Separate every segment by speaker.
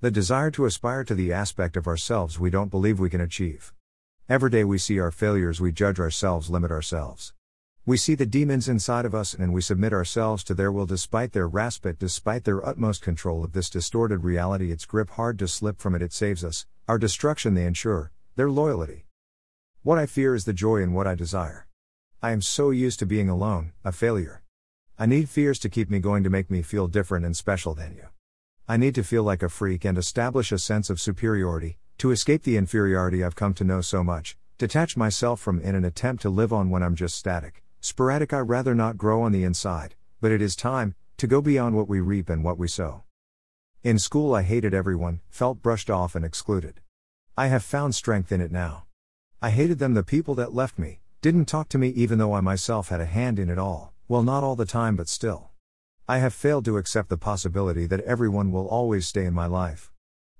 Speaker 1: The desire to aspire to the aspect of ourselves we don't believe we can achieve. Every day we see our failures, we judge ourselves, limit ourselves. We see the demons inside of us and we submit ourselves to their will despite their respite, despite their utmost control of this distorted reality, its grip hard to slip from it, it saves us, our destruction they ensure, their loyalty. What I fear is the joy in what I desire. I am so used to being alone, a failure. I need fears to keep me going to make me feel different and special than you. I need to feel like a freak and establish a sense of superiority, to escape the inferiority I've come to know so much, detach myself from in an attempt to live on when I'm just static, sporadic. I rather not grow on the inside, but it is time to go beyond what we reap and what we sow. In school, I hated everyone, felt brushed off and excluded. I have found strength in it now. I hated them, the people that left me, didn't talk to me even though I myself had a hand in it all, well, not all the time, but still. I have failed to accept the possibility that everyone will always stay in my life.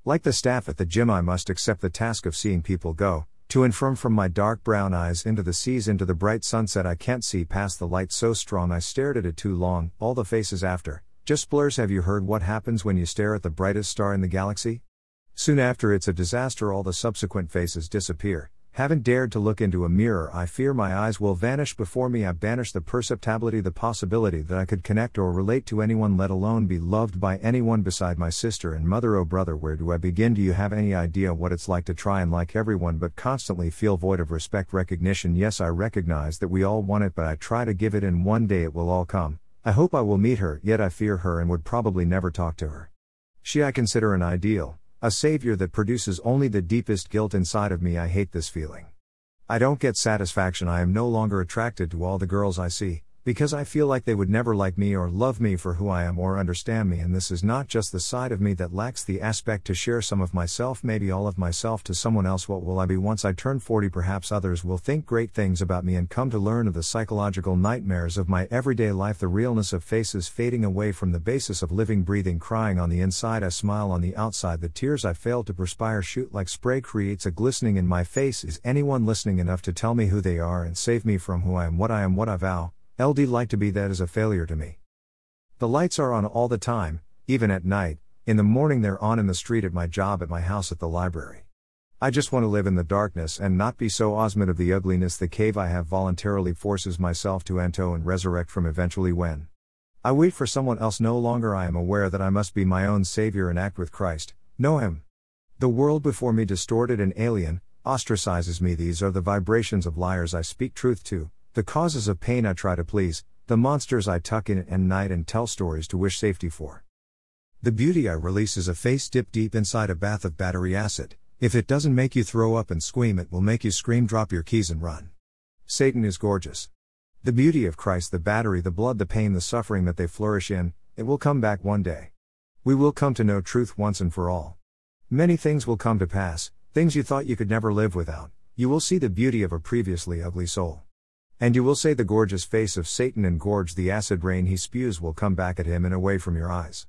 Speaker 1: Like the staff at the gym, I must accept the task of seeing people go, to and from from my dark brown eyes into the seas into the bright sunset I can't see past the light so strong I stared at it too long, all the faces after, just blurs have you heard what happens when you stare at the brightest star in the galaxy? Soon after it's a disaster all the subsequent faces disappear, haven't dared to look into a mirror, I fear my eyes will vanish before me. I banish the perceptibility, the possibility that I could connect or relate to anyone, let alone be loved by anyone beside my sister and mother. Oh, brother, where do I begin? Do you have any idea what it's like to try and like everyone but constantly feel void of respect, recognition? Yes, I recognize that we all want it, but I try to give it, and one day it will all come. I hope I will meet her, yet I fear her and would probably never talk to her. She I consider an ideal, a savior that produces only the deepest guilt inside of me. I hate this feeling. I don't get satisfaction. I am no longer attracted to all the girls I see, because I feel like they would never like me or love me for who I am or understand me. And this is not just the side of me that lacks the aspect to share some of myself, maybe all of myself to someone else. What will I be once I turn 40? Perhaps others will think great things about me and come to learn of the psychological nightmares of my everyday life, the realness of faces fading away from the basis of living, breathing, crying on the inside. I smile on the outside. The tears I fail to perspire shoot like spray creates a glistening in my face. Is anyone listening enough to tell me who they are and save me from who I am, what I am, what I vow? LD like to be that is a failure to me. The lights are on all the time, even at night, in the morning they're on in the street at my job at my house at the library. I just want to live in the darkness and not be so osmond of the ugliness the cave I have voluntarily forces myself to enter and resurrect from eventually when. I wait for someone else no longer I am aware that I must be my own savior and act with Christ, know him. The world before me distorted and alien, ostracizes me these are the vibrations of liars I speak truth to, the causes of pain I try to please, the monsters I tuck in at night and tell stories to wish safety for. The beauty I release is a face dipped deep inside a bath of battery acid. If it doesn't make you throw up and scream, it will make you scream, drop your keys, and run. Satan is gorgeous. The beauty of Christ, the battery, the blood, the pain, the suffering that they flourish in, it will come back one day. We will come to know truth once and for all. Many things will come to pass, things you thought you could never live without. You will see the beauty of a previously ugly soul. And you will say the gorgeous face of Satan and gorge the acid rain he spews will come back at him and away from your eyes.